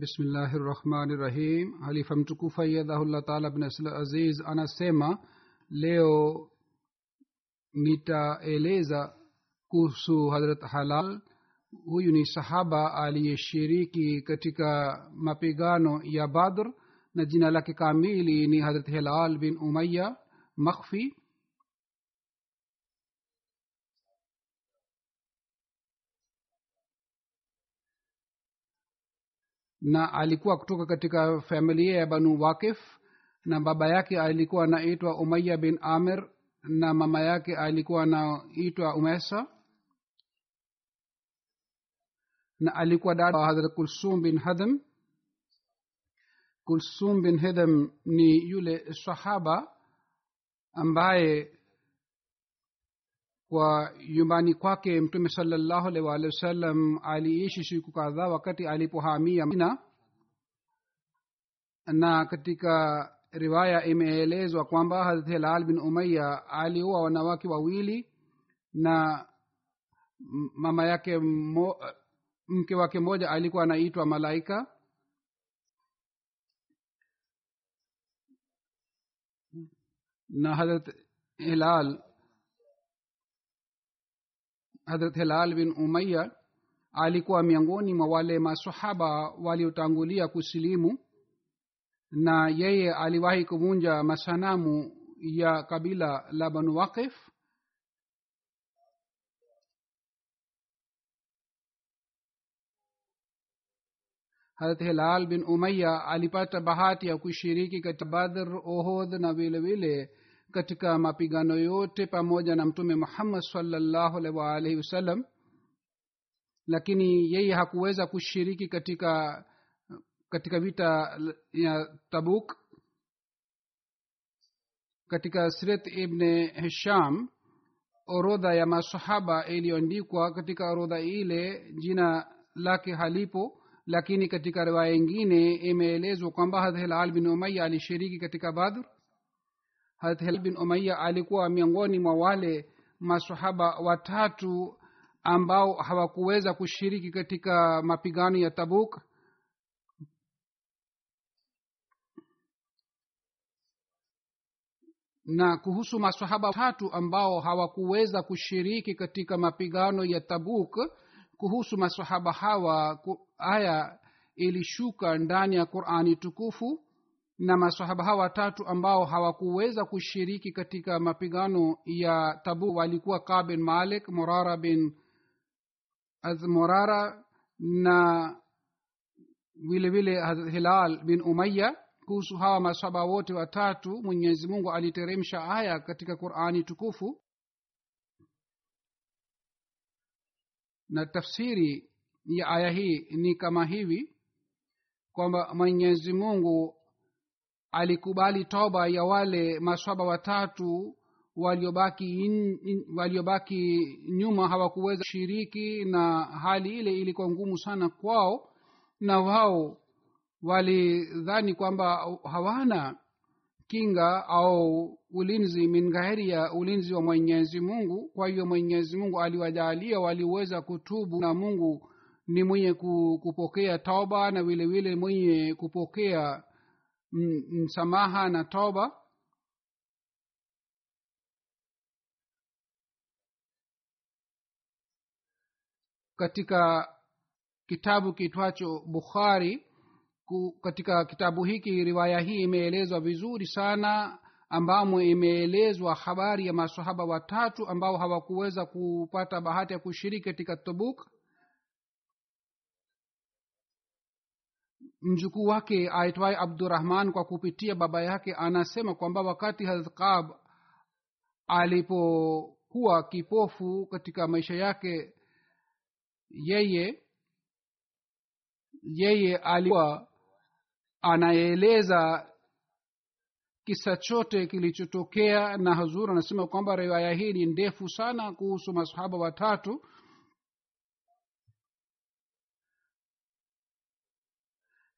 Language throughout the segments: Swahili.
Bismillahi rahmani rahim halifa mtukufu ayadhahullah taala bin aziz anasema leo nitaeleza kuhusu hadrat halal. Huyu ni sahaba aliyeshiriki katika mapigano ya badr na jina lake kamili ni hadrat hilal bin umaya makhfi na alikuwa kutoka katika familia ya banu wakif na baba yake alikuwa anaitwa umaya bin amir na mama yake alikuwa anaitwa umesa na alikuwa dada wa hadrat kulsum bin hadam kulsum bin hadam ni yule sahaba ambaye kwa nyumbani kwake mtume salallahu alaihi waalihi wasallam aliishi siku kadhaa wakati alipohamia mina. Na katika riwaya imeelezwa kwamba hadrat hilal bin umaya aliua wanawake wawili na mama yake mo, mke wake mmoja alikuwa anaitwa malaika. Na hadrat hilal hadrat hilal bin umaya alikuwa miongoni mwa wale masahaba waliotangulia kusilimu na yeye aliwahi kuvunja masanamu ya kabila la banu waqif. Harat hilal bin umaya alipata bahati ya kushiriki katika badr ohodh na vilevile vile katika mapigano yote pamoja na mtume muhammad salllahu alaihi wasallam lakini yeye hakuweza kushiriki katika katika vita ya tabuk katika siret ibne hisham orodha ya masahaba iliyoandikwa katika orodha ile jina lake halipo lakini katika riwaya ingine imeelezwa kwamba hadh hilal bin umaya alishiriki katika badr hadh hilal bin umaya alikuwa miongoni mwa wale masahaba watatu ambao hawakuweza kushiriki katika mapigano ya tabuk. Na kuhusu masahaba watatu ambao hawakuweza kushiriki katika mapigano ya tabuk kuhusu masahaba hawa aya ilishuka ndani ya qurani tukufu na masahaba hawa watatu ambao hawakuweza kushiriki katika mapigano ya tabu walikuwa ka bin malik morara bin morara na vile vile hilal bin umaya kuhusu hawa masahaba wote watatu mwenyezi mungu aliteremsha aya katika qurani tukufu na tafsiri ya aya hii ni kama hivi kwamba mwenyezi mungu alikubali toba ya wale maswaba watatu waliobaki waliobaki nyuma hawakuweza shiriki na hali ile ilikuwa ngumu sana kwao na wao walidhani kwamba hawana kinga au ulinzi min ya ulinzi wa mwenyezi mungu. Kwa hiyo mwenyezi mungu aliwajalia waliweza kutubu na mungu ni mwenye kupokea tauba na vile vile mwenye kupokea msamaha na toba. Katika kitabu kitwacho bukhari katika kitabu hiki riwaya hii imeelezwa vizuri sana ambamo imeelezwa habari ya masahaba watatu ambao hawakuweza kupata bahati ya kushiriki katika tabuk mjukuu wake aitwaye abdurahman kwa kupitia baba yake anasema kwamba wakati hazqab alipokuwa kipofu katika maisha yake yeye yeye alikuwa anaeleza kisa chote kilichotokea na hazur anasema kwamba riwaya hii ni ndefu sana kuhusu masahaba watatu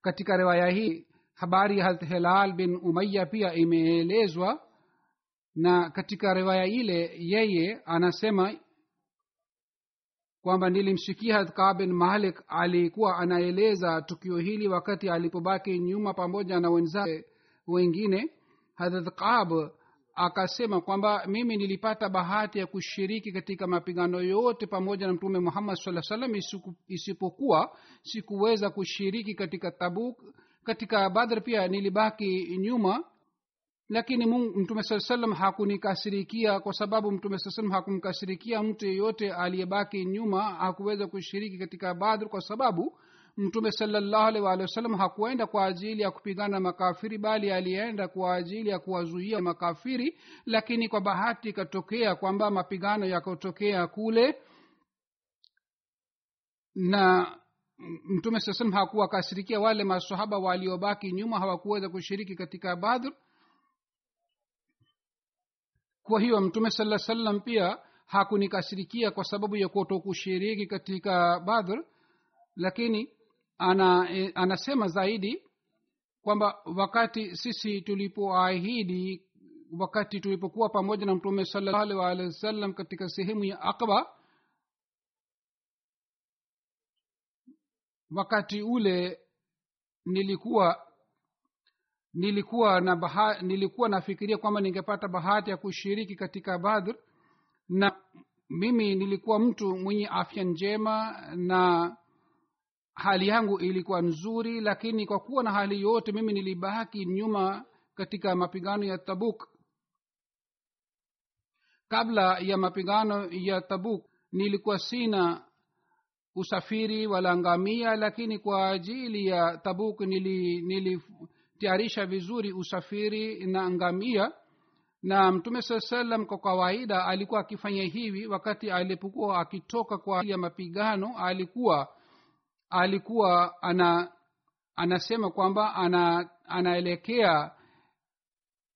katika riwaya hii habari ya hilal bin umaya pia imeelezwa na katika riwaya ile yeye anasema kwamba nilimsikia hadka bin malik alikuwa anaeleza tukio hili wakati alipobaki nyuma pamoja na wenzake wengine. Hadrat qab akasema kwamba mimi nilipata bahati ya kushiriki katika mapigano yote pamoja na mtume muhammad saa salam isipokuwa sikuweza kushiriki katika tabuk katika badr pia nilibaki nyuma. Lakini mtume saa salam hakunikasirikia kwa sababu mtume saa salam hakumkasirikia mtu yeyote aliyebaki nyuma hakuweza kushiriki katika badr kwa sababu mtume waalihi wasallam hakuenda kwa ajili ya kupigana na makafiri bali alienda kwa ajili ya kuwazuia makafiri. Lakini kwa bahati ikatokea kwamba mapigano yakotokea kule na mtume saa salam hakuwakasirikia wale masahaba waliobaki nyuma hawakuweza kushiriki katika badr. Kwa hiyo mtume saa salam pia hakunikasirikia kwa sababu ya kuto kushiriki katika badr. Lakini ana e, anasema zaidi kwamba wakati sisi tulipoahidi wakati tulipokuwa pamoja na mtume salallahu alih waalihi wasallam katika sehemu ya akba wakati ule nilikuwa nilikuwa na baha, nilikuwa nafikiria kwamba ningepata bahati ya kushiriki katika badr na mimi nilikuwa mtu mwenye afya njema na hali yangu ilikuwa nzuri lakini kwa kuwa na hali yote mimi nilibaki nyuma katika mapigano ya tabuk. Kabla ya mapigano ya tabuk nilikuwa sina usafiri wala ngamia lakini kwa ajili ya tabuk nilitayarisha nili vizuri usafiri na ngamia. Na mtume saa salam kwa kawaida alikuwa akifanya hivi wakati alipokuwa akitoka kwa ya mapigano alikuwa alikuwa ana anasema kwamba ana anaelekea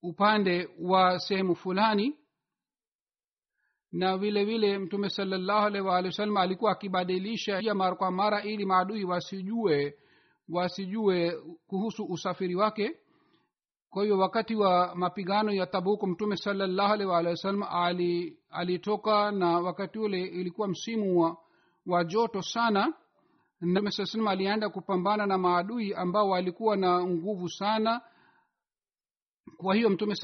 upande wa sehemu fulani. Na vile vile mtume salallahu alaihi waalihi wasallam alikuwa akibadilisha ya mara kwa mara ili maadui wasijue wasijue kuhusu usafiri wake. Kwa hiyo wakati wa mapigano ya tabuku mtume salallahu alaihi waalihi wasallam ali alitoka na wakati ule ilikuwa msimu wa, wa joto sana mtume saa salama alienda kupambana na maadui ambao walikuwa na nguvu sana. Kwa hiyo mtume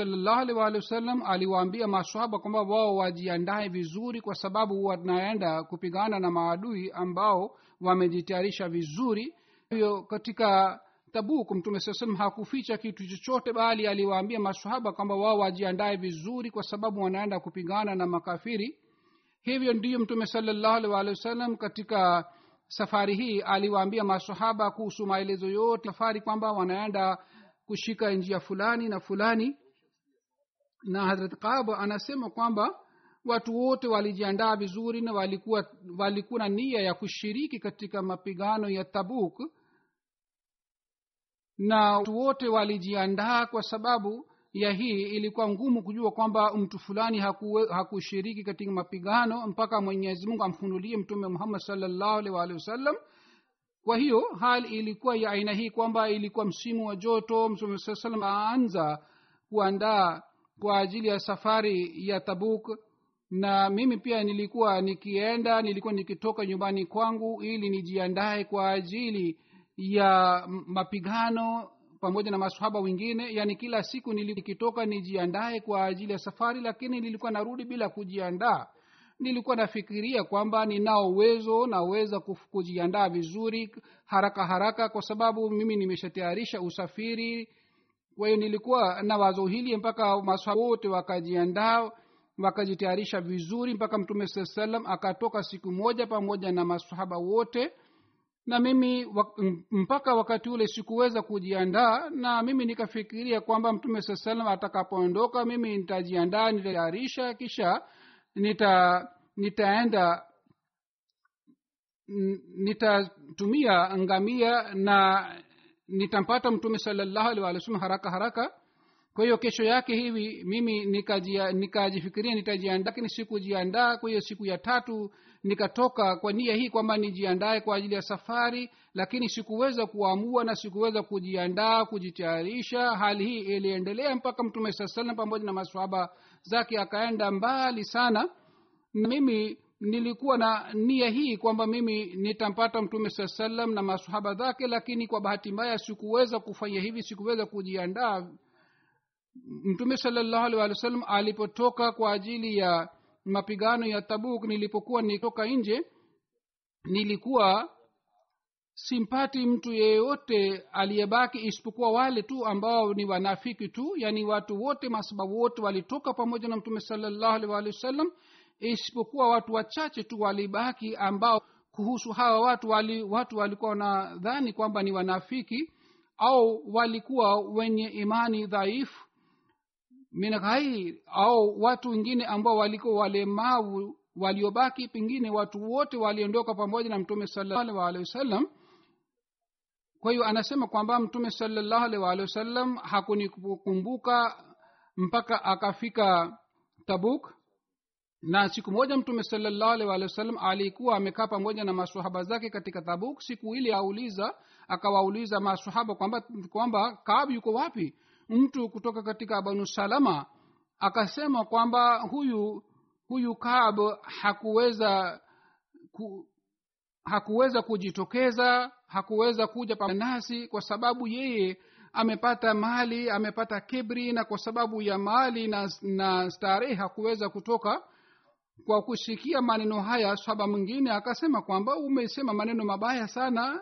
waalihi wasallam aliwaambia maswahaba kwamba wao wajiandae vizuri kwa sababu wanaenda kupigana na maadui ambao wamejitayarisha vizuri. Hiyo katika tabuk mtume saa salam hakuficha kitu chochote bali aliwaambia maswahaba kwamba wao wajiandae vizuri kwa sababu wanaenda kupigana na makafiri. Hivyo ndiyo mtume waalihi wasallam katika safari hii aliwaambia masahaba kuhusu maelezo yote safari kwamba wanaenda kushika njia fulani na fulani. Na hadrat qab anasema kwamba watu wote walijiandaa vizuri na walikuwa walikuwa na nia ya kushiriki katika mapigano ya tabuk. Na watu wote walijiandaa kwa sababu ya hii ilikuwa ngumu kujua kwamba mtu fulani hakushiriki hakushiriki katika mapigano mpaka mwenyezi mungu amfunulie mtume muhammad salllahu alaihi waalihi wasallam kwa hiyo hali ilikuwa ya aina hii kwamba ilikuwa msimu wa joto mtume saa salam aanza kuandaa kwa ajili ya safari ya tabuk. Na mimi pia nilikuwa nikienda nilikuwa nikitoka nyumbani kwangu ili nijiandae kwa ajili ya mapigano pamoja na masahaba wengine yani kila siku nikitoka nijiandae kwa ajili ya safari lakini nilikuwa narudi bila kujiandaa. Nilikuwa nafikiria kwamba ninao uwezo naweza kujiandaa vizuri haraka haraka kwa sababu mimi nimeshatayarisha usafiri. Kwa hiyo nilikuwa na wazo hili mpaka masahaba wote wakajiandaa wakajitayarisha vizuri mpaka mtume saa salam akatoka siku moja pamoja na masahaba wote na mimi mpaka wakati ule sikuweza kujiandaa na mimi nikafikiria kwamba mtume saa salam atakapoondoka mimi nitajiandaa nitatayarisha kisha nita nitaenda nitatumia ngamia na nitampata mtume salallahu alih walih wasallam haraka haraka. Kwa hiyo kesho yake hivi mimi nikajifikiria nikajifikiria nitajiandaa lakini sikujiandaa. Kwa hiyo siku ya tatu nikatoka kwa nia hii kwamba nijiandae kwa ajili ya safari lakini sikuweza kuamua na sikuweza kujiandaa kujitayarisha. Hali hii iliendelea mpaka mtume saa salam pamoja na maswahaba zake akaenda mbali sana. Na mimi nilikuwa na nia hii kwamba mimi nitampata mtume saa salam na masahaba zake lakini kwa bahati mbaya sikuweza kufanya hivi sikuweza kujiandaa. Mtume salallahu alih walih wa sallam alipotoka kwa ajili ya mapigano ya tabuk nilipokuwa nitoka nje nilikuwa simpati mtu yeyote aliyebaki isipokuwa wale tu ambao ni wanafiki tu yaani watu wote masababu wote walitoka pamoja na mtume salallahu alih wa wasallam isipokuwa watu wachache tu walibaki ambao kuhusu hawa watu wali, watu walikuwa wanadhani kwamba ni wanafiki au walikuwa wenye imani dhaifu min ghairi au watu wengine ambao walikuwa walemavu waliobaki pengine watu wote waliondoka pamoja na mtume salallahu alehi wasallam. Kwa hiyo anasema kwamba mtume salallahu alehi waalihi wasallam hakunikumbuka mpaka akafika tabuk. Na siku moja mtume salallahu alehi waalihi wasallam alikuwa amekaa pamoja na masahaba zake katika tabuk. Siku ile auliza akawauliza masahaba kwamba kwamba kaab yuko wapi mtu kutoka katika banu salama akasema kwamba huyu huyu kab hakuweza ku, hakuweza kujitokeza hakuweza kuja nasi kwa sababu yeye amepata mali amepata kibri na kwa sababu ya mali na, na starehe hakuweza kutoka kwa kusikia maneno haya. Saba mwingine akasema kwamba umesema maneno mabaya sana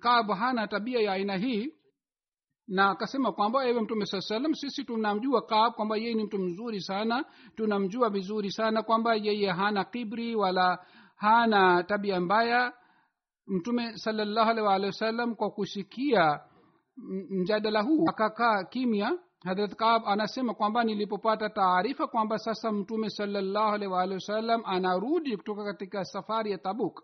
kab hana tabia ya aina hii na akasema kwamba ewe mtume saa salam sisi tunamjua kaab kwamba yeye ni mtu mzuri sana tunamjua vizuri sana kwamba yeye hana kibri wala hana tabia mbaya. Mtume salallahu alaihi waalihi wasallam kwa kusikia mjadala huu akakaa kimya. Hadrat kaab anasema kwamba nilipopata taarifa kwamba sasa mtume salallahu alaihi waalihi wasallam anarudi kutoka katika safari ya tabuk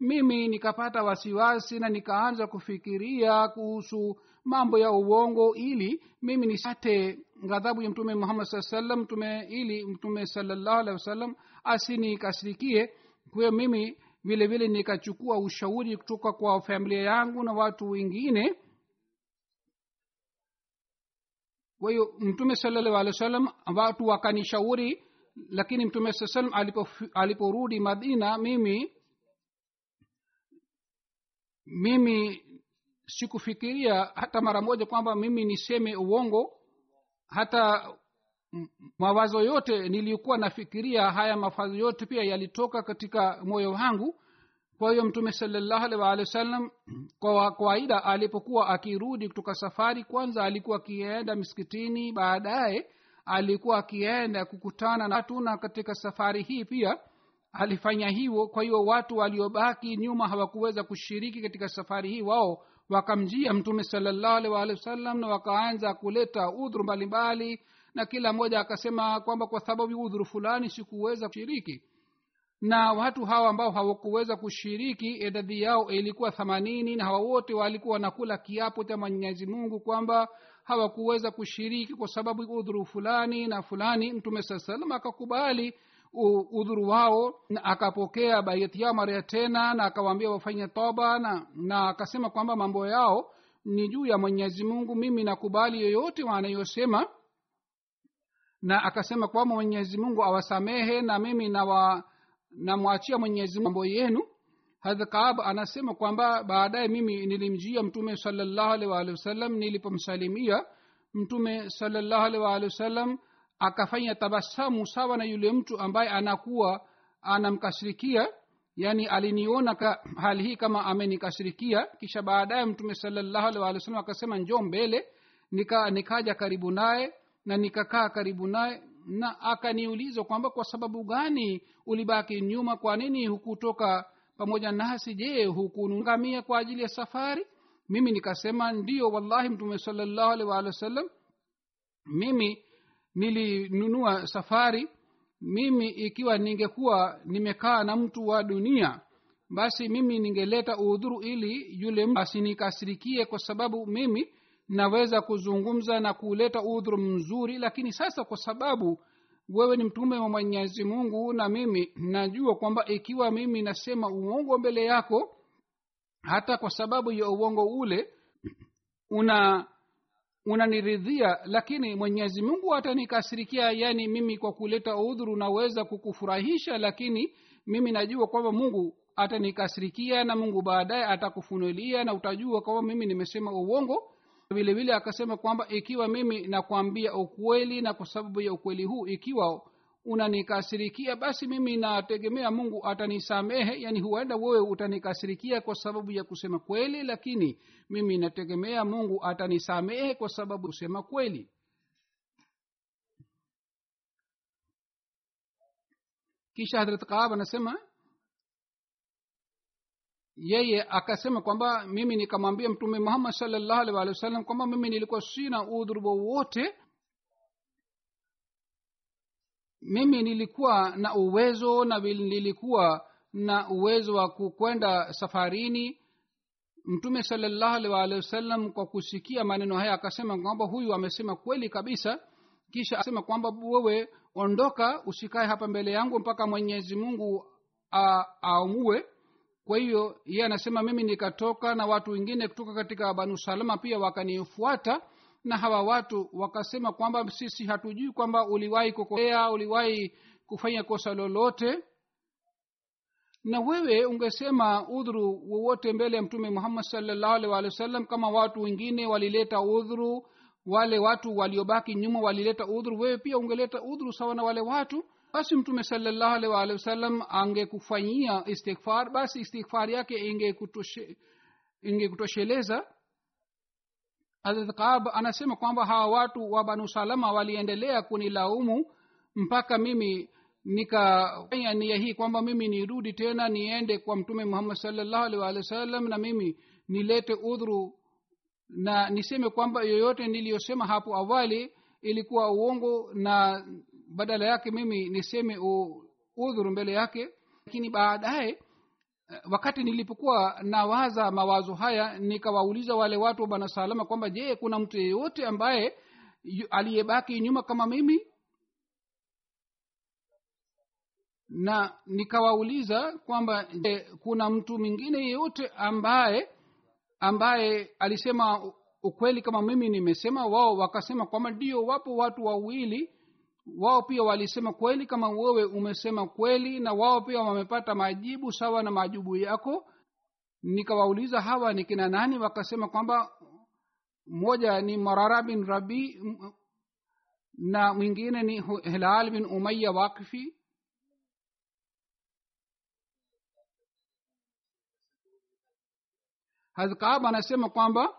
mimi nikapata wasiwasi na nikaanza kufikiria kuhusu mambo ya uongo ili mimi nisate ghadhabu ya mtume muhammad saa salam mtume ili mtume salallahu alehi wasallam asinikasirikie kwa hiyo mimi vile vile nikachukua ushauri kutoka kwa familia yangu na watu wengine. Kwa hiyo mtume salallahu alehi wasallam watu wakanishauri lakini mtume saa salam aliporudi alipo madina mimi mimi sikufikiria hata mara moja kwamba mimi niseme uongo. Hata mawazo yote niliyokuwa nafikiria haya mawazo yote pia yalitoka katika moyo wangu. Kwa hiyo mtume salallahu alih waalihi wasallam kwa kawaida alipokuwa akirudi kutoka safari kwanza alikuwa akienda miskitini baadaye alikuwa akienda kukutana na watu katika safari hii pia alifanya hivyo. Kwa hiyo watu waliobaki nyuma hawakuweza kushiriki katika safari hii wao wakamjia mtume salallahu waalihi wasallam na wakaanza kuleta udhuru mbalimbali na kila mmoja akasema kwamba kwa sababu udhuru fulani sikuweza kushiriki. Na watu hawa ambao hawakuweza kushiriki idadi yao ilikuwa thamanini na hawa wote walikuwa wanakula kiapo cha mwenyezi mungu kwamba hawakuweza kushiriki kwa sababu udhuru fulani na fulani. Mtume saa salam akakubali udhuru wao na akapokea baiati yao mara ya tena na akawaambia wafanye toba na na akasema kwamba mambo yao ni juu ya mwenyezi mungu mimi nakubali yoyote wanayosema. Na akasema kwamba mwenyezi mungu awasamehe na mimi nawa namwachia mwenyezi mambo yenu. Hadhkab anasema kwamba baadaye mimi nilimjia mtume salllahu alaihi waalihi wasallam nilipomsalimia mtume salllahu alaihi waalihi wasallam akafanya tabasamu sawa na yule mtu ambaye anakuwa anamkasirikia yaani aliniona ka hali hii kama amenikasirikia. Kisha baadaye mtume salallahu alaihi walih wasallam akasema njoo mbele. Nika nikaja karibu naye na nikakaa karibu naye na akaniuliza kwamba kwa sababu gani ulibaki nyuma? Kwa nini hukutoka pamoja nasi? Je hukunungamia kwa ajili ya safari? Mimi nikasema ndio wallahi mtume salallahu alaihi waalihi wasallam mimi nilinunua safari. Mimi ikiwa ningekuwa nimekaa na mtu wa dunia basi mimi ningeleta udhuru ili yule asinikasirikie kwa sababu mimi naweza kuzungumza na kuleta udhuru mzuri. Lakini sasa kwa sababu wewe ni mtume wa mwenyezi mungu na mimi najua kwamba ikiwa mimi nasema uongo mbele yako hata kwa sababu ya uongo ule una unaniridhia lakini mwenyezi mungu atanikasirikia yani mimi kwa kuleta udhuru naweza kukufurahisha lakini mimi najua kwamba mungu atanikasirikia na mungu baadaye atakufunulia na utajua kwamba mimi nimesema uongo. Vile vile akasema kwamba ikiwa mimi nakwambia ukweli na kwa sababu ya ukweli huu ikiwa unanikasirikia basi mimi nategemea mungu atanisamehe. Yani huenda wewe utanikasirikia kwa sababu ya kusema kweli lakini mimi nategemea mungu atanisamehe kwa sababu kusema kweli. Kisha hadrat kaab anasema yeye akasema kwamba mimi nikamwambia mtume muhammad salllahu alhi walih wa sallam kwamba mimi nilikuwa sina udhuru wowote mimi nilikuwa na uwezo na nilikuwa na uwezo wa kukwenda safarini. Mtume salllahu alih wasallam kwa kusikia maneno haya akasema kwamba huyu amesema kweli kabisa. Kisha asema kwamba wewe ondoka usikae hapa mbele yangu mpaka mwenyezi mungu aamue. Kwa hiyo yeye anasema mimi nikatoka na watu wengine kutoka katika banu salama pia wakanifuata na hawa watu wakasema kwamba sisi hatujui kwamba uliwahi kukosea uliwahi kufanya kosa lolote. Na wewe ungesema udhuru wowote mbele ya mtume muhammad salllahu alih wa sallam kama watu wengine walileta udhuru wale watu waliobaki nyuma walileta udhuru wewe pia ungeleta udhuru sawa na wale watu? Basi mtume salllahu alih waalihi wasallam angekufanyia istighfar basi istighfar yake ingekutosheleza. inge hazrat kaab anasema kwamba hawa watu wa banu salama waliendelea kunilaumu mpaka mimi nikafanya nia hii kwamba mimi nirudi tena niende kwa mtume muhammad salllahu alih wa wasallam na mimi nilete udhuru. Na niseme kwamba yoyote niliyosema hapo awali ilikuwa uongo na badala yake mimi niseme udhuru mbele yake. Lakini baadaye wakati nilipokuwa nawaza mawazo haya nikawauliza wale watu wa bwana salama kwamba je kuna mtu yeyote ambaye aliyebaki nyuma kama mimi? Na nikawauliza kwamba je kuna mtu mwingine yeyote ambaye ambaye alisema ukweli kama mimi nimesema? Wao wakasema kwamba ndio wapo watu wawili wao pia walisema kweli kama wewe umesema kweli na wao pia wamepata majibu sawa na majibu yako. Nikawauliza hawa ni kina nani? Wakasema kwamba mmoja ni marara bin rabi na mwingine ni hilal bin umaya wakfi hazkab anasema kwamba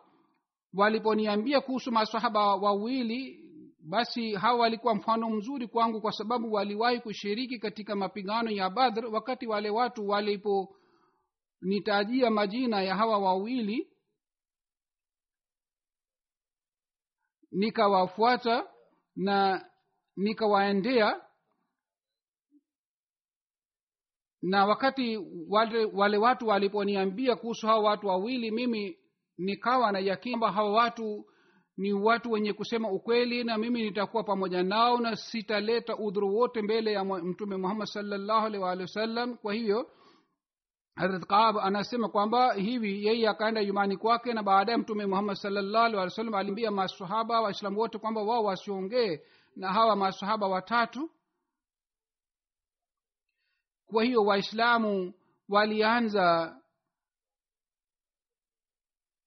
waliponiambia kuhusu masahaba wawili basi hawa walikuwa mfano mzuri kwangu kwa sababu waliwahi kushiriki katika mapigano ya badr wakati wale watu waliponitajia majina ya hawa wawili. Nikawafuata na nikawaendea. Na wakati wale, wale watu waliponiambia kuhusu hawa watu wawili mimi nikawa na yakini kwamba hawa watu ni watu wenye kusema ukweli na mimi nitakuwa pamoja nao na sitaleta udhuru wote mbele ya mtume muhammad salllahu alih waalihi wasallam. Kwa hivyo harat kaab anasema kwamba hivi yeye akaenda nyumbani kwake na baadaye mtume muhammad salllahu alih walih wasallam aliambia masahaba waislamu wote kwamba wao wasiongee na hawa masahaba watatu. Kwa hiyo waislamu walianza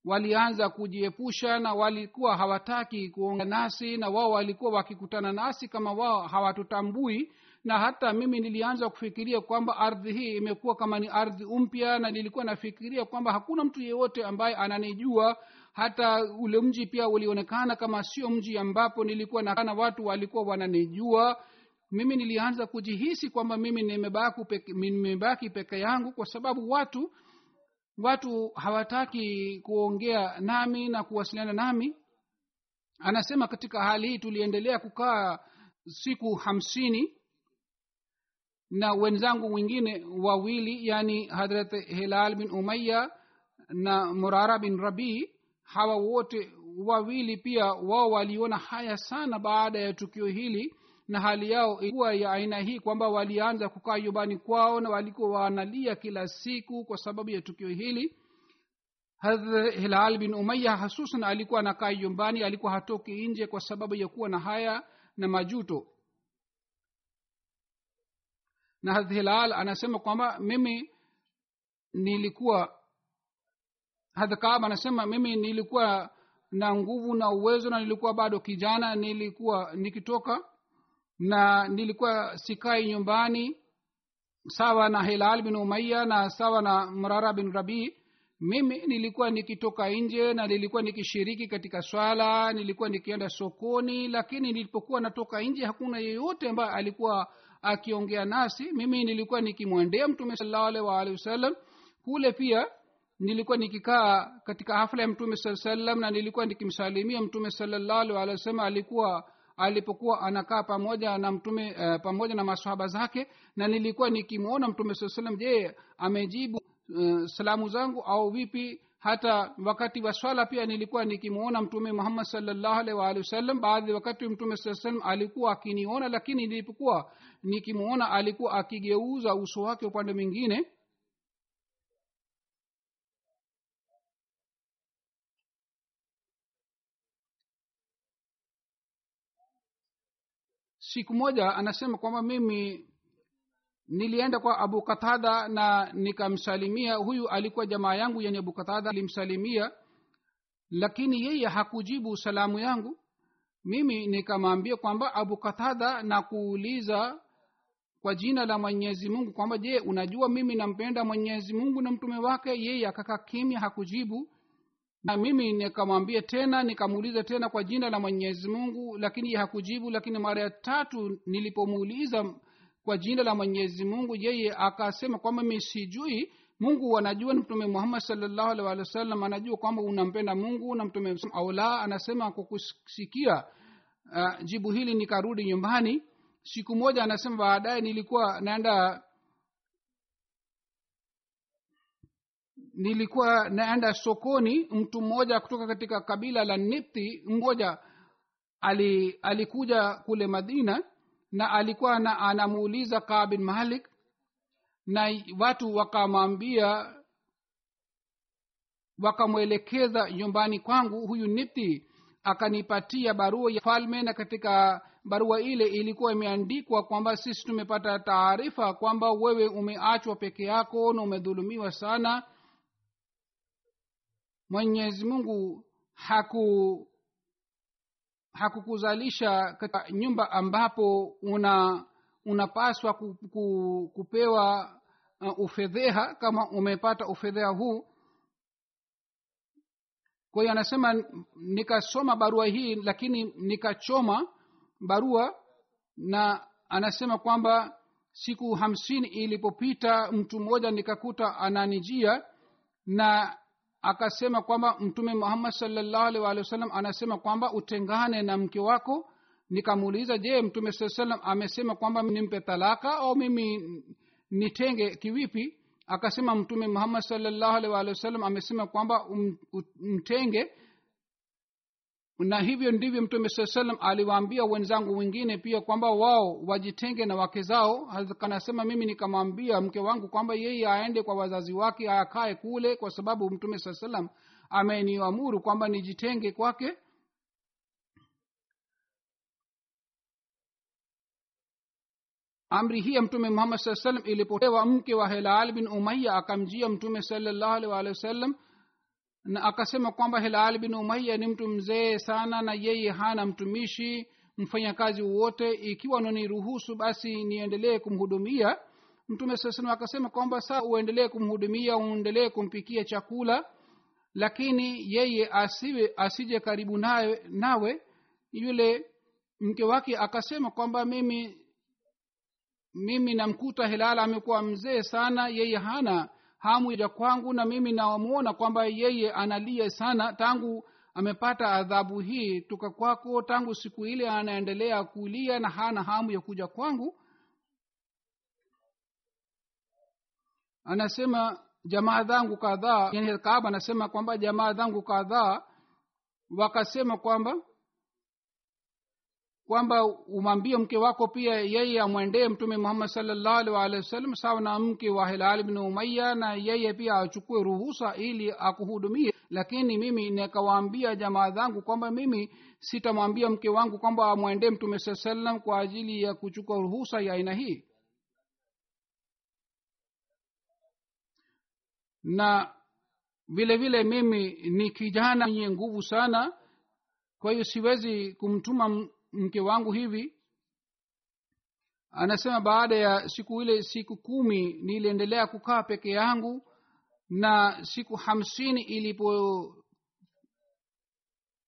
walianza kujiepusha na walikuwa hawataki kuonga nasi na wao walikuwa wakikutana nasi kama wao hawatutambui. Na hata mimi nilianza kufikiria kwamba ardhi hii imekuwa kama ni ardhi mpya na nilikuwa nafikiria kwamba hakuna mtu yeyote ambaye ananijua. Hata ule mji pia ulionekana kama sio mji ambapo nilikuwa nakana watu walikuwa wananijua. Mimi nilianza kujihisi kwamba mimi nimebaki peke, nimebaki peke yangu kwa sababu watu watu hawataki kuongea nami na kuwasiliana nami. Anasema katika hali hii tuliendelea kukaa siku hamsini na wenzangu wengine wawili yani hadrat hilal bin umaya na murara bin rabii hawa wote wawili pia wao waliona haya sana baada ya tukio hili na hali yao ilikuwa ya aina hii kwamba walianza kukaa nyumbani kwao na walikuwa wanalia kila siku kwa sababu ya tukio hili. Hilal bin umaya hasusan alikuwa anakaa nyumbani alikuwa hatoki nje kwa sababu ya kuwa na haya na majuto. Na hilal anasema kwamba mimi nilikuwa hadhkab anasema mimi nilikuwa na nguvu na uwezo na nilikuwa bado kijana nilikuwa nikitoka na nilikuwa sikai nyumbani sawa na hilal bin umaya na sawa na mrara bin rabii mimi nilikuwa nikitoka nje na nilikuwa nikishiriki katika swala nilikuwa nikienda sokoni lakini nilipokuwa natoka nje hakuna yeyote ambaye alikuwa akiongea nasi. Mimi nilikuwa nikimwendea mtume salallahu wasallam. Kule pia nilikuwa nikikaa katika hafla ya mtume saa salam na nilikuwa nikimsalimia mtume salallahu alaihi wasallam. Alikuwa alipokuwa anakaa pamoja na mtume uh, pamoja na masahaba zake na nilikuwa nikimwona mtume saa salam je amejibu uh, salamu zangu au vipi? Hata wakati wa swala pia nilikuwa nikimwona mtume muhammad salllahu waalihi wasallam baadhi wakati mtume saa salam alikuwa akiniona lakini nilipokuwa nikimwona alikuwa akigeuza uso wake upande mwingine siku moja anasema kwamba mimi nilienda kwa abu katada na nikamsalimia. Huyu alikuwa jamaa yangu yani abu katada alimsalimia lakini yeye hakujibu salamu yangu. Mimi nikamwambia kwamba abu katada na kuuliza kwa jina la mwenyezi mungu kwamba je unajua mimi nampenda mwenyezi mungu na mtume wake? Yeye akakaa kimya hakujibu na mimi nikamwambia tena nikamuuliza tena kwa jina la mwenyezi mungu lakini hakujibu. Lakini mara ya tatu nilipomuuliza kwa jina la mwenyezi mungu yeye akasema kwamba mi sijui. Mungu anajua mtume muhammad salllahu alih walih wa anajua kwamba unampenda mungu na mtume au la anasema kwa uh, jibu hili nikarudi nyumbani. Siku moja anasema baadaye nilikuwa naenda nilikuwa naenda sokoni mtu mmoja kutoka katika kabila la nipti mmoja ali, alikuja kule madina na alikuwa na anamuuliza kaa bin malik na watu wakamwambia wakamwelekeza nyumbani kwangu huyu nipti akanipatia barua ya falme na katika barua ile ilikuwa imeandikwa kwamba sisi tumepata taarifa kwamba wewe umeachwa peke yako na umedhulumiwa sana mwenyezi mungu haku hakukuzalisha katika nyumba ambapo una unapaswa ku, ku, kupewa uh, ufedheha kama umepata ufedheha huu. Kwa hiyo anasema nikasoma barua hii lakini nikachoma barua na anasema kwamba siku hamsini ilipopita mtu mmoja nikakuta ananijia na akasema kwamba mtume muhammad salllahu alih walih wasallam anasema kwamba utengane na mke wako. Nikamuuliza je mtume saa salam amesema kwamba nimpe talaka au mimi nitenge kiwipi akasema mtume muhammad salllahu alih walih wasallam amesema kwamba um, mtenge na hivyo ndivyo mtume saa salam aliwaambia wenzangu wengine pia kwamba wao wajitenge na wake zao. Anasema mimi nikamwambia mke wangu kwamba yeye aende kwa wazazi wake akae kule kwa sababu mtume saa salam ameniamuru kwamba nijitenge kwake. Amri hii ya mtume muhammad saa salam ilipotewa mke wa helal bin umaya akamjia mtume salallahu alih walihi wasallam na akasema kwamba hilal bin umaya ni mtu mzee sana na yeye hana mtumishi mfanyakazi wowote. Ikiwa unaniruhusu basi niendelee kumhudumia. Mtume saa salam akasema kwamba saa uendelee kumhudumia uendelee kumpikia chakula lakini yeye asiwe asije karibu nawe, nawe. Yule mke wake akasema kwamba mimi mimi namkuta hilal amekuwa mzee sana yeye hana hamu ya kwangu na mimi namwona kwamba yeye analia sana tangu amepata adhabu hii. Toka kwako tangu siku ile anaendelea kulia na hana hamu ya kuja kwangu. Anasema jamaa zangu kadhaa yani kaaba anasema kwamba jamaa zangu kadhaa wakasema kwamba kwamba umwambie mke wako pia yeye amwendee mtume muhammad salllahu waalihi wasallam sawa na mke wa hilal bni umaya na yeye pia achukue ruhusa ili akuhudumie. Lakini mimi nikawaambia jamaa zangu kwamba mimi sitamwambia mke wangu kwamba amwendee mtume saa salam kwa ajili ya kuchukua ruhusa ya aina hii. Na vile vile mimi ni kijana mwenye nguvu sana kwa hiyo siwezi kumtuma mke wangu hivi anasema baada ya siku ile siku kumi niliendelea kukaa peke yangu na siku hamsini ilipo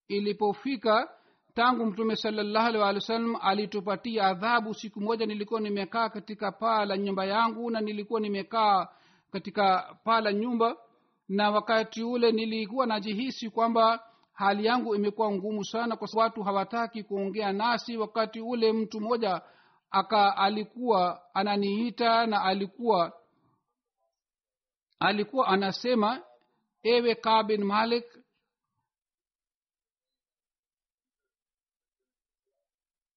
ilipofika tangu mtume salallahu alih walih wa sallam alitupatia adhabu siku moja nilikuwa nimekaa katika paa la nyumba yangu na nilikuwa nimekaa katika paa la nyumba na wakati ule nilikuwa najihisi kwamba hali yangu imekuwa ngumu sana kwa watu hawataki kuongea nasi wakati ule mtu mmoja aka alikuwa ananiita na alikuwa alikuwa anasema ewe kabin malik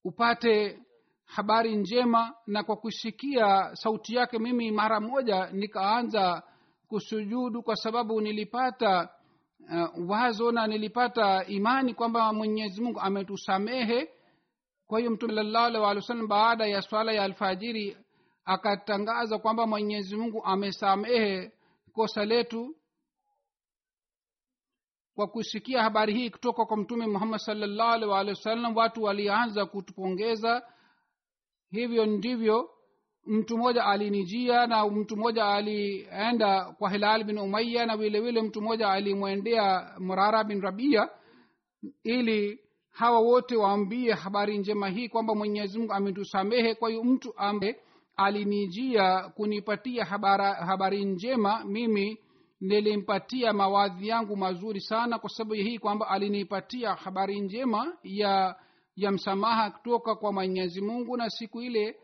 upate habari njema na kwa kusikia sauti yake mimi mara moja nikaanza kusujudu kwa sababu nilipata uh, wazo na nilipata imani kwamba mwenyezi mungu ametusamehe. Kwa hiyo mtume salallahu alih walih wasallam baada ya swala ya alfajiri akatangaza kwamba mwenyezi mungu amesamehe kosa letu. Kwa kusikia habari hii kutoka kwa mtume muhammad salllahu alih walih wasallam watu walianza kutupongeza. Hivyo ndivyo mtu mmoja alinijia na mtu mmoja alienda kwa hilal bin umaya na vile vile mtu mmoja alimwendea murara bin rabia ili hawa wote waambie habari njema hii kwamba mwenyezi mungu ametusamehe. Kwa hiyo mtu ambaye alinijia kunipatia habara, habari njema mimi nilimpatia mawadhi yangu mazuri sana kwa sababu hii kwamba alinipatia habari njema ya ya msamaha kutoka kwa mwenyezi mungu. Na siku ile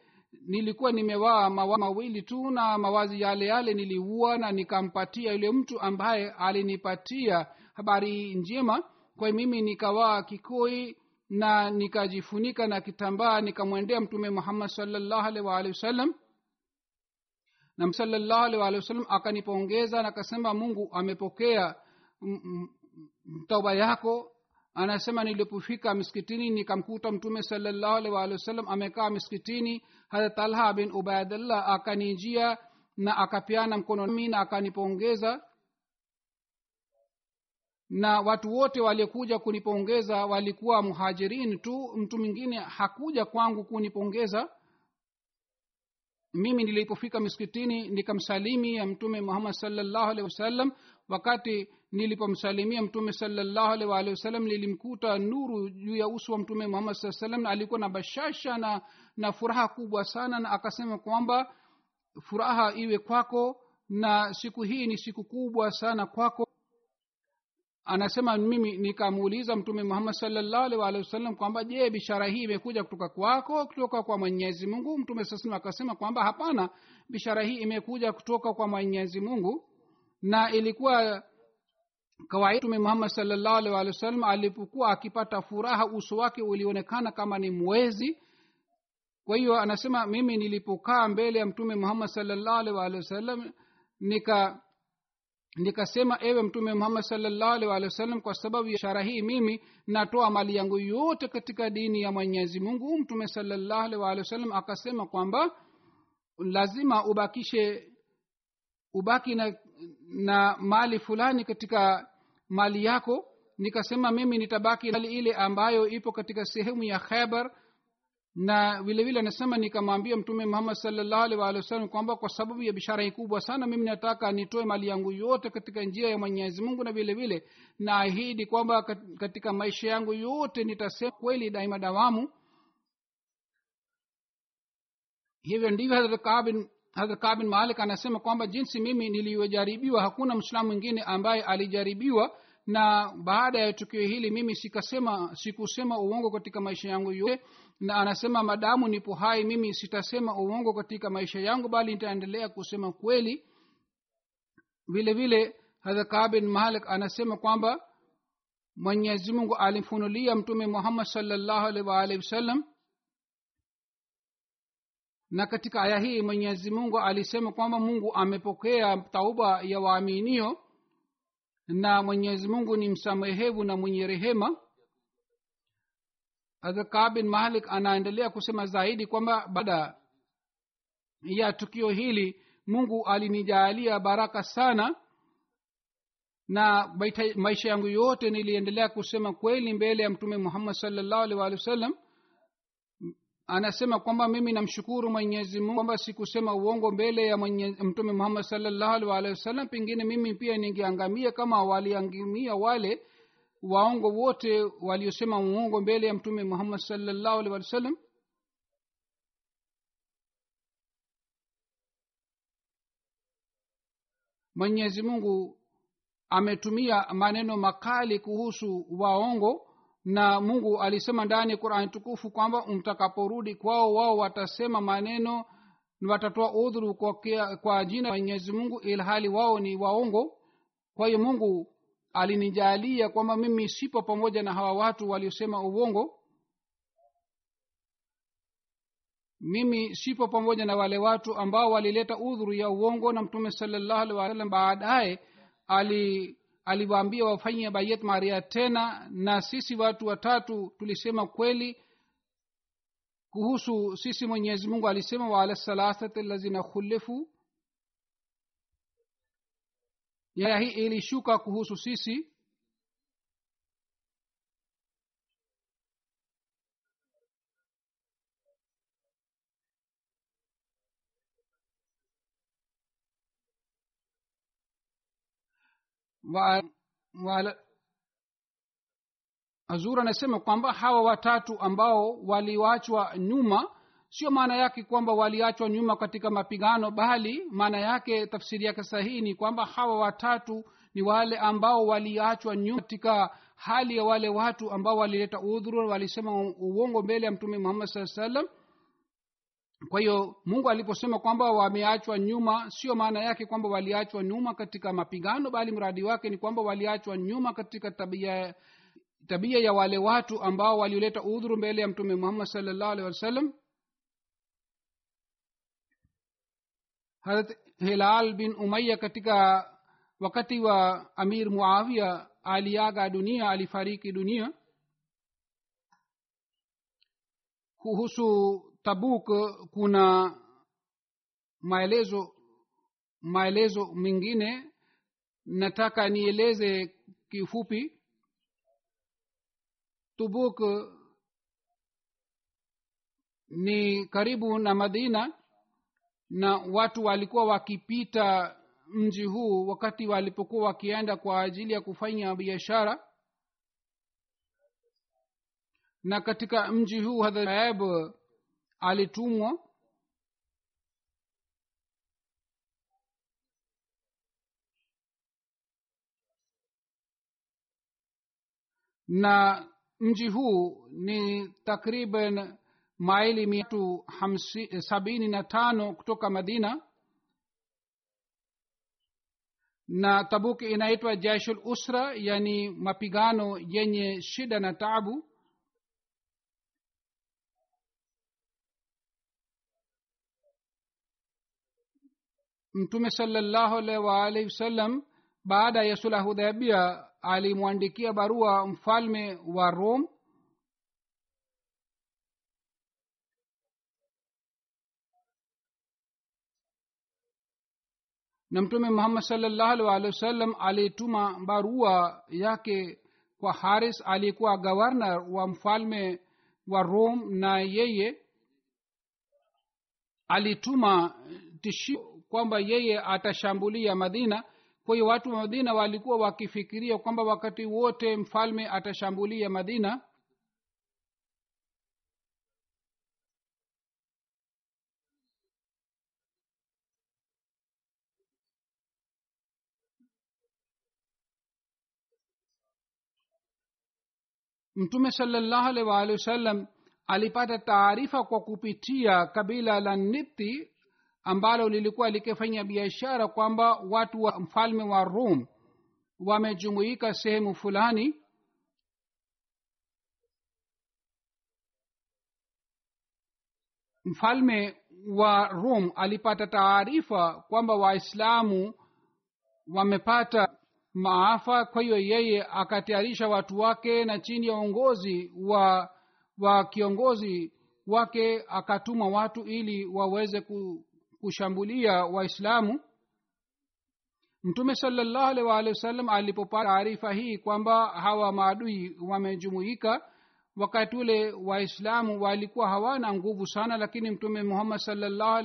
nilikuwa nimevaa mawa mawili tu na mawazi yale yale niliua na nikampatia yule mtu ambaye alinipatia habari njema. Kwa mimi nikavaa kikoi na nikajifunika na kitambaa nikamwendea mtume muhammad salllahu alih waalihi wasallam. Na salllahu alih waalihi wasallam akanipongeza na akasema mungu amepokea tauba yako anasema nilipofika miskitini nikamkuta mtume salallahu alih waalihi wasallam amekaa miskitini hata talha bin ubaidllah akanijia na akapeana mkono nami na akanipongeza. Na watu wote waliokuja kunipongeza walikuwa muhajirin tu mtu mwingine hakuja kwangu kunipongeza. Mimi nilipofika miskitini nikamsalimia mtume muhammad salllahu alehi wasallam wakati nilipomsalimia mtume salllahu alehi waalihi wasallam nilimkuta nuru juu ya uso wa mtume muhammad saa salam alikuwa na bashasha na na furaha kubwa sana na akasema kwamba furaha iwe kwako na siku hii ni siku kubwa sana kwako. Anasema mimi nikamuuliza mtume muhammad salllahu alih waalihi wasallam kwamba je bishara hii imekuja kutoka kwako kutoka kwa mwenyezi mungu? Mtume saa akasema kwamba hapana bishara hii imekuja kutoka kwa mwenyezi mungu na ilikuwa kawaida muhammad salllahu alih alipokuwa akipata furaha uso wake ulionekana kama ni mwezi. Kwa hiyo anasema mimi nilipokaa mbele ya mtume muhammad salllahu alih nika nikasema ewe mtume muhammad salllahu alih kwa sababu ya ishara hii mimi natoa mali yangu yote katika dini ya mwenyezi mungu mtume salllahu alih akasema kwamba lazima ubakishe ubaki na, na mali fulani katika mali yako nikasema mimi nitabaki mali ile ambayo ipo katika sehemu ya khaibar na vile vile anasema nikamwambia mtume muhammad salllahu alih walih wasallam kwamba kwa sababu ya bishara hii kubwa sana mimi nataka nitoe mali yangu yote katika njia ya mwenyezi mungu na vile vile naahidi kwamba katika maisha yangu yote nitasema kweli daima dawamu. Hivyo ndivyo hadrat kabin hadrat malik anasema kwamba jinsi mimi niliyojaribiwa hakuna mwislamu mwingine ambaye alijaribiwa. Na baada ya tukio hili mimi sikasema sikusema uongo katika maisha yangu yote. Na anasema madamu nipo hai mimi sitasema uongo katika maisha yangu bali nitaendelea kusema kweli. Vile vile hadrat kabin malik anasema kwamba mwenyezi mungu alimfunulia mtume muhammad salllahu alaihi waalihi wasallam na katika aya hii mwenyezi mungu alisema kwamba mungu amepokea tauba ya waaminio na mwenyezi mungu ni msamehevu na mwenye rehema. Adhka bin malik anaendelea kusema zaidi kwamba baada ya tukio hili mungu alinijaalia baraka sana. Na maisha yangu yote niliendelea kusema kweli mbele ya mtume muhammad salllahu alih walih wa sallam anasema kwamba mimi namshukuru mwenyezi mungu kwamba sikusema uongo mbele ya mtume muhammad salllahu walihi wasallam. Pengine mimi pia ningeangamia kama waliangamia wale waongo wote waliosema uongo mbele ya mtume muhammad salllahu alih walih wasallam. Mwenyezi mungu ametumia maneno makali kuhusu waongo na mungu alisema ndani ya qurani tukufu kwamba mtakaporudi kwao wao watasema maneno watatoa udhuru kwa, kwa jina mwenyezi mungu ilhali wao ni waongo. Kwa hiyo mungu alinijalia kwamba mimi sipo pamoja na hawa watu waliosema uongo. Mimi sipo pamoja na wale watu ambao walileta udhuru ya uongo na mtume salallahu alih wasallam baadaye ali aliwaambia wafanye bayet maria tena na sisi watu watatu tulisema kweli kuhusu sisi mwenyezi mungu alisema waala salasati lazina khulifu. Ya hii ilishuka kuhusu sisi azur anasema kwamba hawa watatu ambao waliwachwa nyuma sio maana yake kwamba waliachwa nyuma katika mapigano bali maana yake tafsiri yake sahihi ni kwamba hawa watatu ni wale ambao waliachwa nyuma katika hali ya wale watu ambao walileta udhuru walisema uongo mbele ya mtume muhammad saa salam kwa hiyo mungu aliposema kwamba wameachwa nyuma sio maana yake kwamba waliachwa nyuma katika mapigano bali mradi wake ni kwamba waliachwa nyuma katika tabia tabia ya wale watu ambao walioleta udhuru mbele ya mtume muhammad salllah alehi wasallam. Harat hilal bin umaya katika wakati wa amir muawia aliaga dunia alifariki dunia. Kuhusu tabuk kuna maelezo maelezo mengine. Nataka nieleze kifupi. Tubuk ni karibu na madina na watu walikuwa wakipita mji huu wakati walipokuwa wakienda kwa ajili ya kufanya biashara. Na katika mji huu hadhaib alitumwa na mji huu ni takriban maili miatu sabini na tano kutoka madina. Na tabuki inaitwa jaishul usra yani mapigano yenye shida na taabu mtume salallahu alaihi waalihi wasallam baada ya sula hudhabia alimwandikia barua mfalme wa rome. Na mtume muhammad salllahu alih walihi wasallam alituma barua yake kwa haris aliyekuwa gavana wa mfalme wa rome na yeye alituma tishio kwamba yeye atashambulia madina. Kwa hiyo watu wa madina walikuwa wakifikiria kwamba wakati wote mfalme atashambulia madina. Mtume salllahu alaihi waalihi wasallam alipata taarifa kwa kupitia kabila la nipti ambalo lilikuwa likifanya biashara kwamba watu wa mfalme wa rum wamejumuika sehemu fulani. Mfalme wa rum alipata taarifa kwamba waislamu wamepata maafa kwa hiyo yeye akatayarisha watu wake na chini ya uongozi wa wa kiongozi wake akatuma watu ili waweze kushambulia waislamu. Mtume waalihi wasallam alipopata taarifa hii kwamba hawa maadui wamejumuika wakati ule waislamu walikuwa hawana nguvu sana lakini mtume muhammad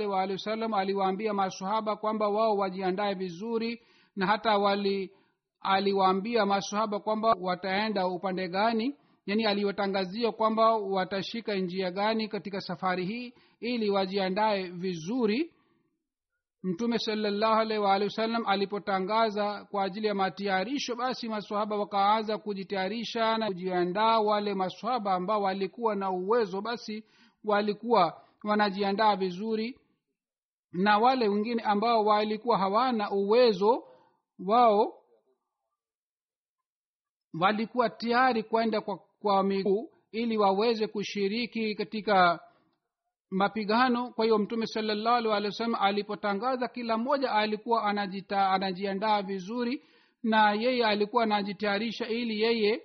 waalihi wasallam aliwaambia masahaba kwamba wao wajiandae vizuri na hata wali aliwaambia masahaba kwamba wataenda upande gani yani aliwatangazia kwamba watashika njia gani katika safari hii ili wajiandae vizuri mtume salallahu alaihi waalihi wasallam alipotangaza kwa ajili ya matayarisho basi maswahaba wakaanza kujitayarisha na kujiandaa wale maswahaba ambao walikuwa na uwezo basi walikuwa wanajiandaa vizuri. Na wale wengine ambao walikuwa hawana uwezo wao walikuwa tayari kwenda kwa, kwa miguu ili waweze kushiriki katika mapigano. Kwa hiyo mtume salallahu alehi wa alipotangaza kila mmoja alikuwa anajita, anajiandaa vizuri na yeye alikuwa anajitayarisha ili yeye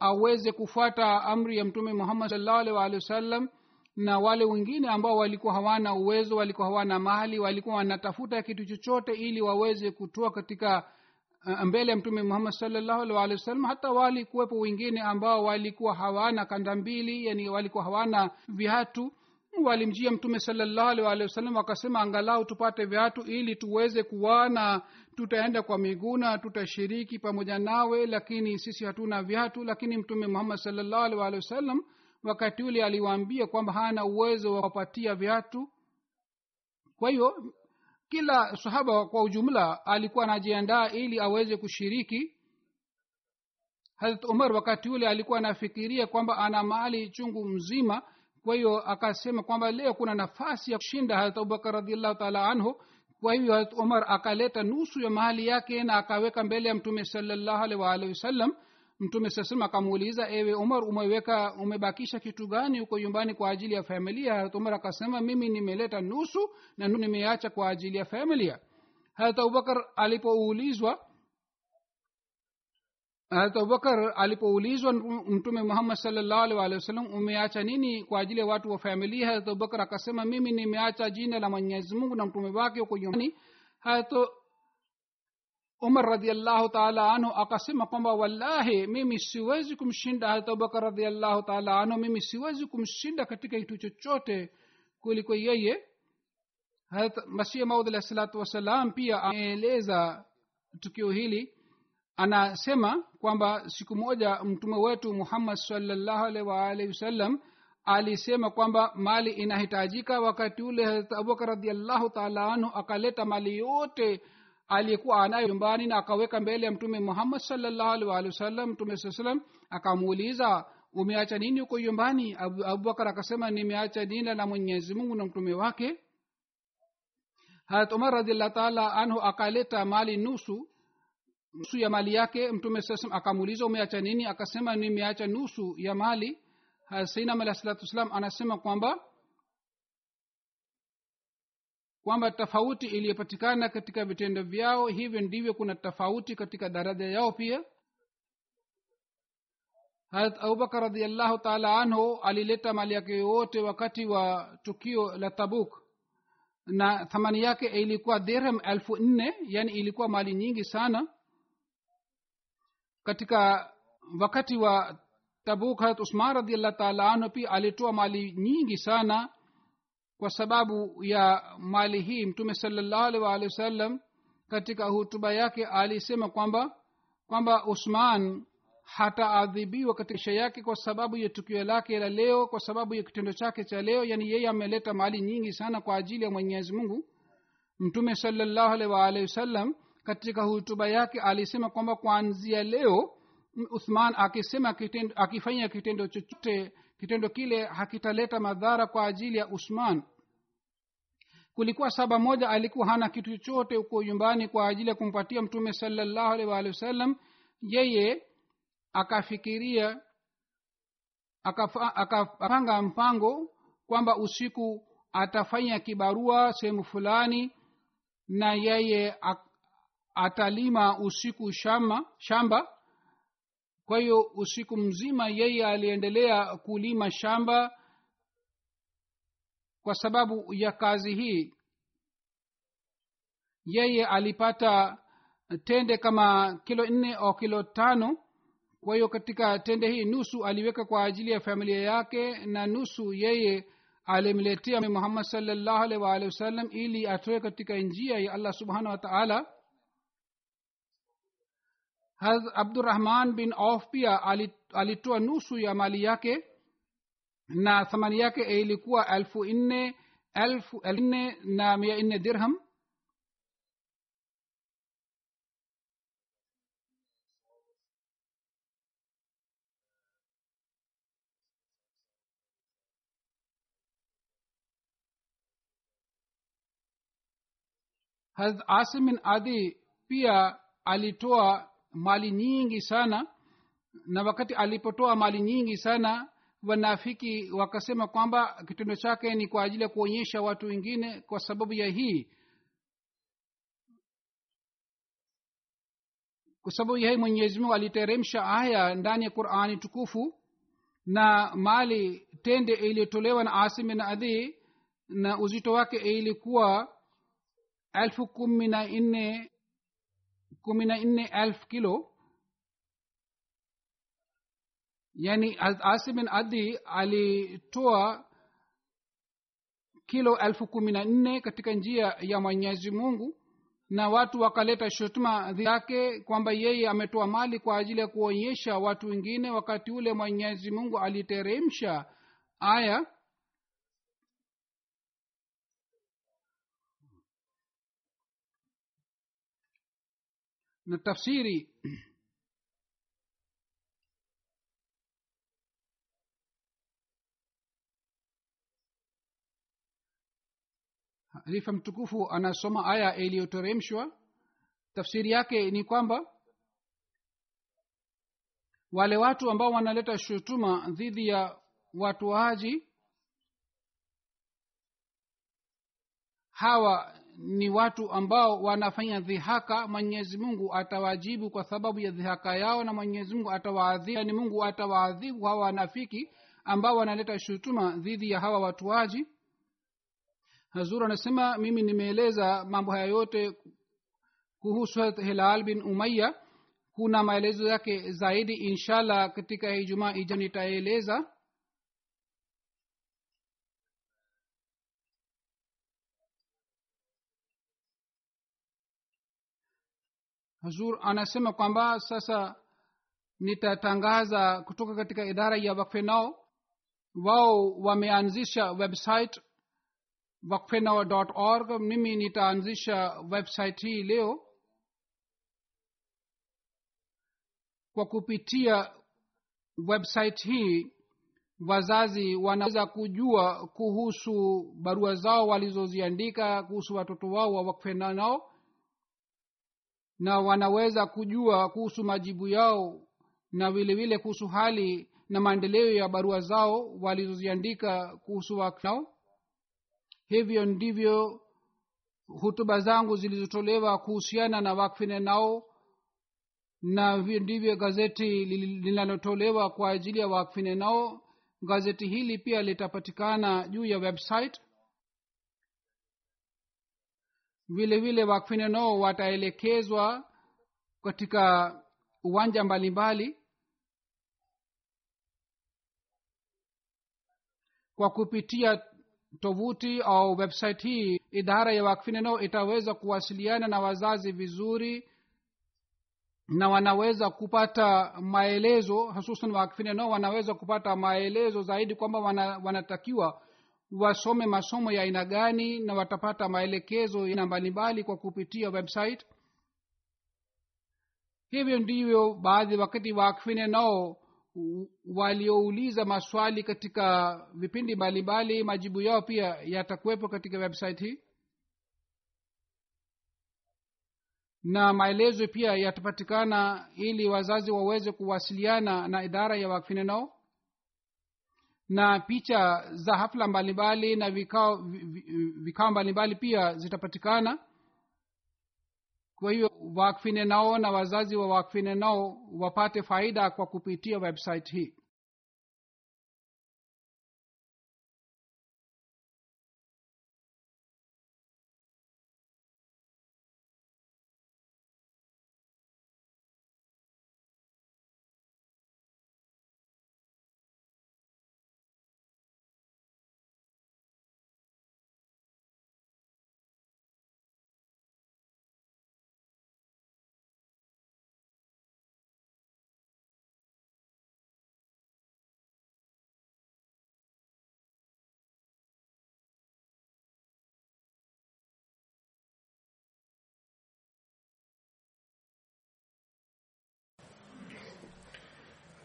aweze kufuata amri ya mtume muhammad salallahu alehi wasallam. Na wale wengine ambao walikuwa hawana uwezo walikuwa hawana mali walikuwa wanatafuta kitu chochote ili waweze kutoa katika mbele ya mtume muhammad salllahu alih walih wasallam. Hata walikuwepo wengine ambao walikuwa hawana kanda mbili yani walikuwa hawana viatu walimjia mtume wasallam wakasema angalau tupate viatu ili tuweze kuwana tutaenda kwa miguu na tutashiriki pamoja nawe lakini sisi hatuna viatu. Lakini mtume muhammad wasallam wakati ule aliwaambia kwamba hana uwezo wa kupatia viatu. Kwa hiyo kila sahaba kwa ujumla alikuwa anajiandaa ili aweze kushiriki. Harat umar wakati ule alikuwa anafikiria kwamba ana mali chungu mzima kwa hiyo akasema kwamba leo kuna nafasi ya kushinda harat abubakar radiallahu taala anhu. Kwa hivyo harat umar akaleta nusu ya mahali yake na akaweka mbele ya mtume salallahu alehi waalihi wasallam mtume saa akamuuliza ewe umar umeweka umebakisha kitu gani huko nyumbani kwa ajili ya familia? Harat umar akasema mimi nimeleta nusu na nimeacha kwa ajili ya familia. Harat abubakar alipoulizwa harat abubakar alipoulizwa mtume muhammad salllahu walihi wasallam umeacha nini kwa ajili ya watu wa familia harat abubakar akasema mimi nimeacha jina la mwenyezi mungu na mtume wake huko nyumbani. Harat umar radiallahu taala anhu akasema kwamba wallahi mimi siwezi kumshinda harat abubakar radiallahu taala anhu mimi siwezi kumshinda katika kitu chochote kuliko yeye. Harat masih maud alahi salatu wassalam pia ameeleza tukio hili anasema kwamba siku moja mtume wetu muhammad salllahu wasallam alisema kwamba mali inahitajika wakati ule harat abubakar radiallahu taala anhu akaleta mali yote aliyekuwa anayo nyumbani na akaweka mbele ya mtume muhammad salllahu wasallam mtume saa salam akamuuliza umeacha nini huko nyumbani? Abubakar akasema nimeacha dina la mwenyezi mungu na mtume wake. Harat umar radiallahu taala anhu akaleta mali nusu nusu ya mali yake mtume saa akamuuliza umeacha nini? Akasema nimeacha nusu ya mali. Sainam alah salatu wassalam anasema kwamba kwamba tofauti iliyopatikana katika vitendo vyao hivyo ndivyo kuna tofauti katika daraja yao pia. Harat abubakar radiallahu taala anhu alileta mali yake yote wakati wa tukio la tabuk. Na thamani yake ilikuwa dirham elfu nne yani ilikuwa mali nyingi sana katika wakati wa tabuk harat usman radiallah taala anhu pia alitoa mali nyingi sana kwa sababu ya mali hii. Mtume salallahu waalihi wasallam katika hutuba yake alisema kwamba kwamba usman hataadhibiwa katika isha yake kwa sababu ya tukio lake la leo kwa sababu ya kitendo chake cha leo yani yeye ameleta mali nyingi sana kwa ajili ya mwenyezi mungu. Mtume salallahu alih waalihi wasallam katika hutuba yake alisema kwamba kuanzia leo uthman akisema kitendo, akifanya kitendo chochote kitendo kile hakitaleta madhara kwa ajili ya usman. Kulikuwa saba moja alikuwa hana kitu chochote huko nyumbani kwa ajili ya kumpatia mtume salallahu alaihi waalihi wasallam yeye akafikiria akapanga mpango kwamba usiku atafanya kibarua sehemu fulani na yeye atalima usiku shama, shamba. Kwa hiyo usiku mzima yeye aliendelea kulima shamba kwa sababu ya kazi hii. Yeye alipata tende kama kilo nne au kilo tano. Kwa hiyo katika tende hii nusu aliweka kwa ajili ya familia yake na nusu yeye alimletea muhammad salllahu alih waalihi wasallam ili atoe katika njia ya allah subhanahu wa taala abdurahman bin auf pia alitoa nusu ya mali yake na thamani yake ilikuwa elfu nne elfu nne na mia nne dirham harat asim bin adi pia alitoa mali nyingi sana. Na wakati alipotoa mali nyingi sana wanafiki wakasema kwamba kitendo chake ni kwa ajili ya kuonyesha watu wengine kwa sababu ya hii. Kwa sababu ya hii mwenyezi mungu aliteremsha aya ndani ya qurani tukufu na mali tende iliyotolewa na asimi na adhi na uzito wake ilikuwa elfu kumi na nne kumi na nne elfu kilo yani asim bin adi alitoa kilo elfu kumi na nne katika njia ya mwenyezi mungu na watu wakaleta shutuma yake kwamba yeye ametoa mali kwa ajili ya kuonyesha watu wengine wakati ule mwenyezi mungu aliteremsha aya na tafsiri halifa mtukufu anasoma aya iliyoteremshwa tafsiri yake ni kwamba wale watu ambao wanaleta shutuma dhidi ya watoaji hawa ni watu ambao wanafanya dhihaka mwenyezi mungu atawajibu kwa sababu ya dhihaka yao na mwenyezi mungu atawaadhibu yani mungu atawaadhibu hawa wanafiki ambao wanaleta shutuma dhidi ya hawa watuaji. Hazur anasema mimi nimeeleza mambo haya yote kuhusu hilal bin umaya kuna maelezo yake zaidi inshallah katika ijumaa ija nitaeleza hazur anasema kwamba sasa nitatangaza kutoka katika idara ya wakfenao. Wao wameanzisha website wakfenao org. Mimi nitaanzisha website hii leo kwa kupitia website hii. Wazazi wanaweza kujua kuhusu barua zao walizoziandika kuhusu watoto wao wa wakfenao na wanaweza kujua kuhusu majibu yao na vile vile kuhusu hali na maendeleo ya barua zao walizoziandika kuhusu waknao hivyo ndivyo hutuba zangu zilizotolewa kuhusiana na wakfine nao na hivyo ndivyo gazeti linalotolewa kwa ajili ya wakfine nao. Gazeti hili pia litapatikana juu ya website vile vile wakfine nao wataelekezwa katika uwanja mbalimbali kwa kupitia tovuti au website hii. Idara ya wakfine nao itaweza kuwasiliana na wazazi vizuri na wanaweza kupata maelezo hususan wakfine nao wanaweza kupata maelezo zaidi kwamba wana, wanatakiwa wasome masomo ya aina gani na watapata maelekezo aina mbalimbali kwa kupitia website? Hivyo ndivyo baadhi wakati waakfine nao waliouliza maswali katika vipindi mbalimbali. Majibu yao pia yatakuwepo katika website hii. Na maelezo pia yatapatikana ili wazazi waweze kuwasiliana na idara ya wakfine nao na picha za hafla mbalimbali na vikao vikao mbalimbali pia zitapatikana. Kwa hiyo wakfine nao na wazazi wa wakfine nao wapate faida kwa kupitia website hii